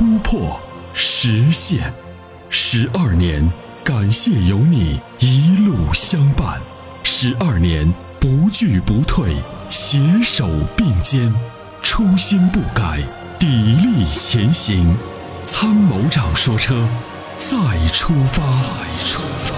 突破、实现。十二年，感谢有你一路相伴。十二年，不惧不退，携手并肩，初心不改，砥砺前行。参谋长说：车，再出发。再出发。”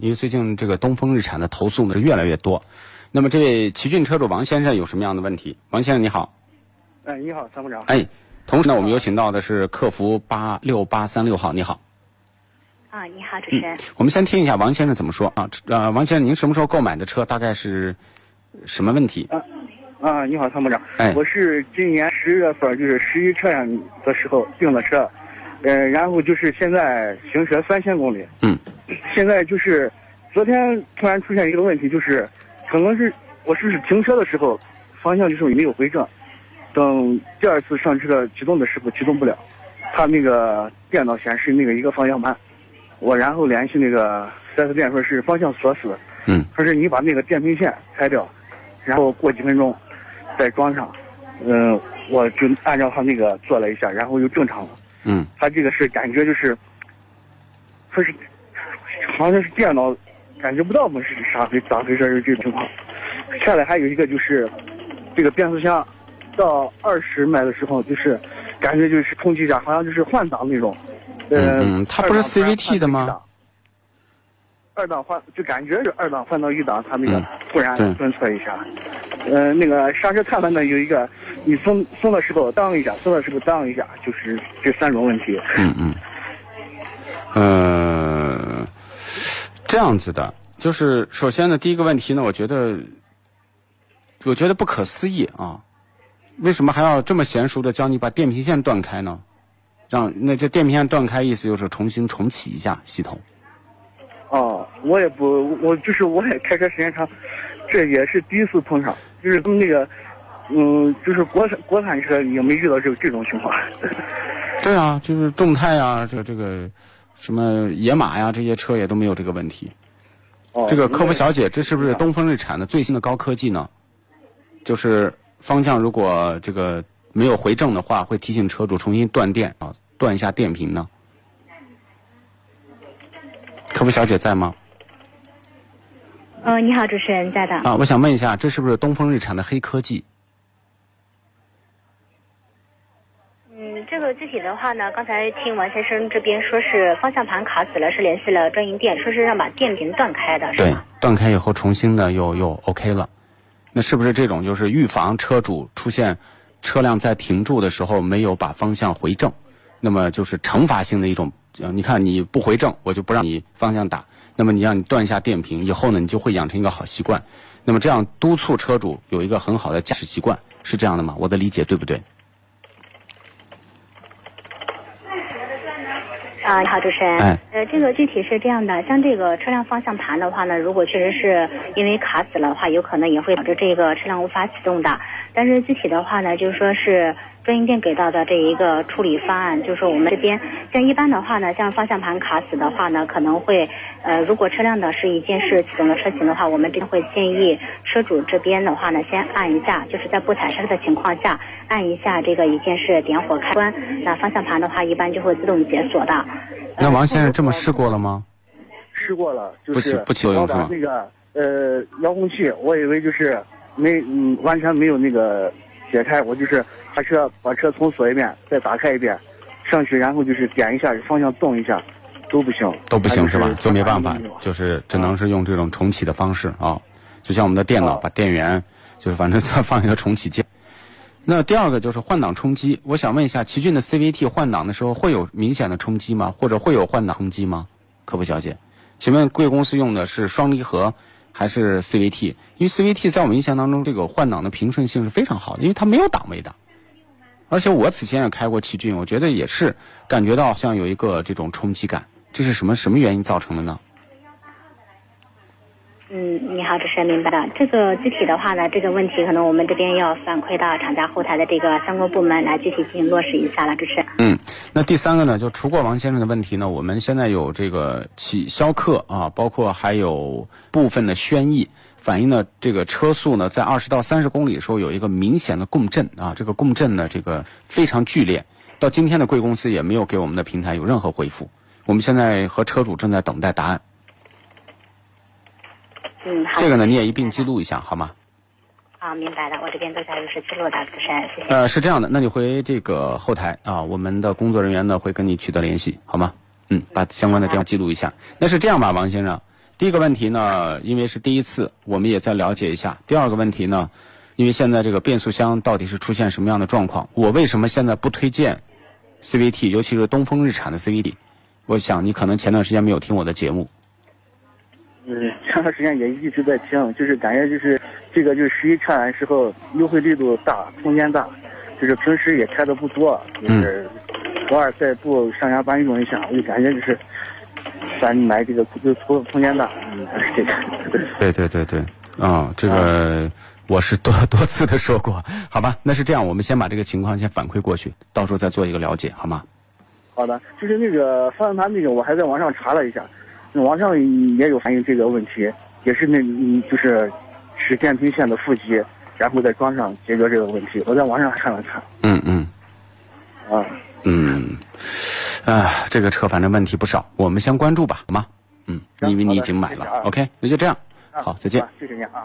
因为最近这个东风日产的投诉呢是越来越多，那么这位奇骏车主王先生有什么样的问题？王先生你好，哎，你好，参谋长。哎，同时呢，我们有请到的是客服八六八三六号，你好。啊，你好，主持人。我们先听一下王先生怎么说啊？呃，王先生，您什么时候购买的车？大概是什么问题？啊啊，你好，参谋长。哎我是今年十月份就是十一车辆的时候订的车，呃，然后就是现在行驶三千公里。嗯。现在就是昨天突然出现一个问题，就是可能是我是不是停车的时候方向就是没有回正，等第二次上车启动的时候启动不了，它那个电脑显示那个一个方向盘，我然后联系那个四 S 店说是方向锁死。嗯他说你把那个电瓶线拆掉，然后过几分钟再装上。嗯，我就按照他那个做了一下，然后就正常了。嗯他这个是感觉就是，他是好像是电脑感觉不到我们是啥回咋回事儿这种情况。下来还有一个就是这个变速箱到二十迈的时候，就是感觉就是冲击一下，好像就是换挡那种。呃、嗯嗯它不是 CVT 的吗？二档换就感觉是二档换到一档，它那个嗯突然对顿挫一下。呃，那个刹车踏板呢有一个，你松松的时候当一下，松的时候当一下，就是这三种问题。嗯嗯，呃，这样子的，就是首先呢，第一个问题呢，我觉得，我觉得不可思议啊，为什么还要这么娴熟的教你把电瓶线断开呢？让那这电瓶线断开，意思就是重新重启一下系统。哦，我也不，我就是我也开车时间长，这也是第一次碰上，就是跟那个，嗯，就是国产国产车也没遇到这这种情况。对啊，就是众泰啊，这这个什么野马呀，这些车也都没有这个问题。哦，这个客服小姐，这是不是东风日产的最新的高科技呢？就是方向如果这个没有回正的话，会提醒车主重新断电啊，断一下电瓶呢。客服小姐在吗？呃，你好，主持人，在的。啊，我想问一下，这是不是东风日产的黑科技？嗯，这个具体的话呢，刚才听王先生这边说是方向盘卡死了，是联系了专营店，说是让把电瓶断开的，对？，断开以后重新的又又 OK 了。那是不是这种就是预防车主出现车辆在停住的时候没有把方向回正？那么就是惩罚性的一种，呃你看你不回正，我就不让你方向打。那么你让你断一下电瓶，以后呢你就会养成一个好习惯。那么这样督促车主有一个很好的驾驶习惯，是这样的吗？我的理解对不对？啊，你好，主持人。哎呃，这个具体是这样的，像这个车辆方向盘的话呢，如果确实是因为卡死了的话，有可能也会导致这个车辆无法启动的。但是具体的话呢，就是说是专营店给到的这一个处理方案，就是说我们这边像一般的话呢，像方向盘卡死的话呢，可能会呃，如果车辆呢是一键式启动的车型的话，我们这边会建议车主这边的话呢，先按一下，就是在不踩刹车的情况下，按一下这个一键式点火开关，那方向盘的话一般就会自动解锁的。那王先生这么试过了吗？试过了，就是不起不起作用是吗那个呃遥控器，我以为就是没嗯完全没有那个解开，我就是把车把车重锁一遍，再打开一遍，上去然后就是点一下方向动一下，都不行，都不行是吧？就就没办法，就是只能是用这种重启的方式啊，就像我们的电脑哦把电源，就是反正再放一个重启键。那第二个就是换挡冲击，我想问一下，奇骏的 CVT 换挡的时候会有明显的冲击吗？或者会有换挡冲击吗？客服小姐，请问贵公司用的是双离合还是 CVT？因为 CVT 在我们印象当中，这个换挡的平顺性是非常好的，因为它没有档位的。而且我此前也开过奇骏，我觉得也是感觉到像有一个这种冲击感，这是什么什么原因造成的呢？嗯，你好，主持人明白了。这个具体的话呢，这个问题可能我们这边要反馈到厂家后台的这个相关部门来具体进行落实一下了，主持人。嗯，那第三个呢，就除过王先生的问题呢，我们现在有这个起逍客啊，包括还有部分的轩逸反映呢，这个车速呢在二十到三十公里的时候有一个明显的共振啊，这个共振呢这个非常剧烈。到今天的贵公司也没有给我们的平台有任何回复，我们现在和车主正在等待答案。嗯，好。这个呢，你也一并记录一下，好吗？啊，明白了，我这边都在如实记录的，主持人，谢谢。呃，是这样的，那你回这个后台啊，我们的工作人员呢会跟你取得联系，好吗？嗯，把相关的电话记录一下。那是这样吧，王先生，第一个问题呢，因为是第一次，我们也再了解一下。第二个问题呢，因为现在这个变速箱到底是出现什么样的状况？我为什么现在不推荐 CVT，尤其是东风日产的 CVT？我想你可能前段时间没有听我的节目。嗯，前段时间也一直在听，就是感觉就是这个就是十一车完时候优惠力度大，空间大，就是平时也开的不多，就是偶尔在不上下班用一下，我就感觉就是咱买这个就空空间的，嗯，这个。对对对对，啊，这个我是多 多次的说过，好吧？那是这样，我们先把这个情况先反馈过去，到时候再做一个了解，好吗？好的，就是那个方向盘那个，我还在网上查了一下。网上也有反映这个问题，也是那嗯，就是使电瓶线的负极，然后再装上解决这个问题。我在网上看了看。嗯嗯。啊。嗯。啊，这个车反正问题不少，我们先关注吧，好吗？嗯。因为你已经买了，OK，那就这样。好，再见。谢谢您啊。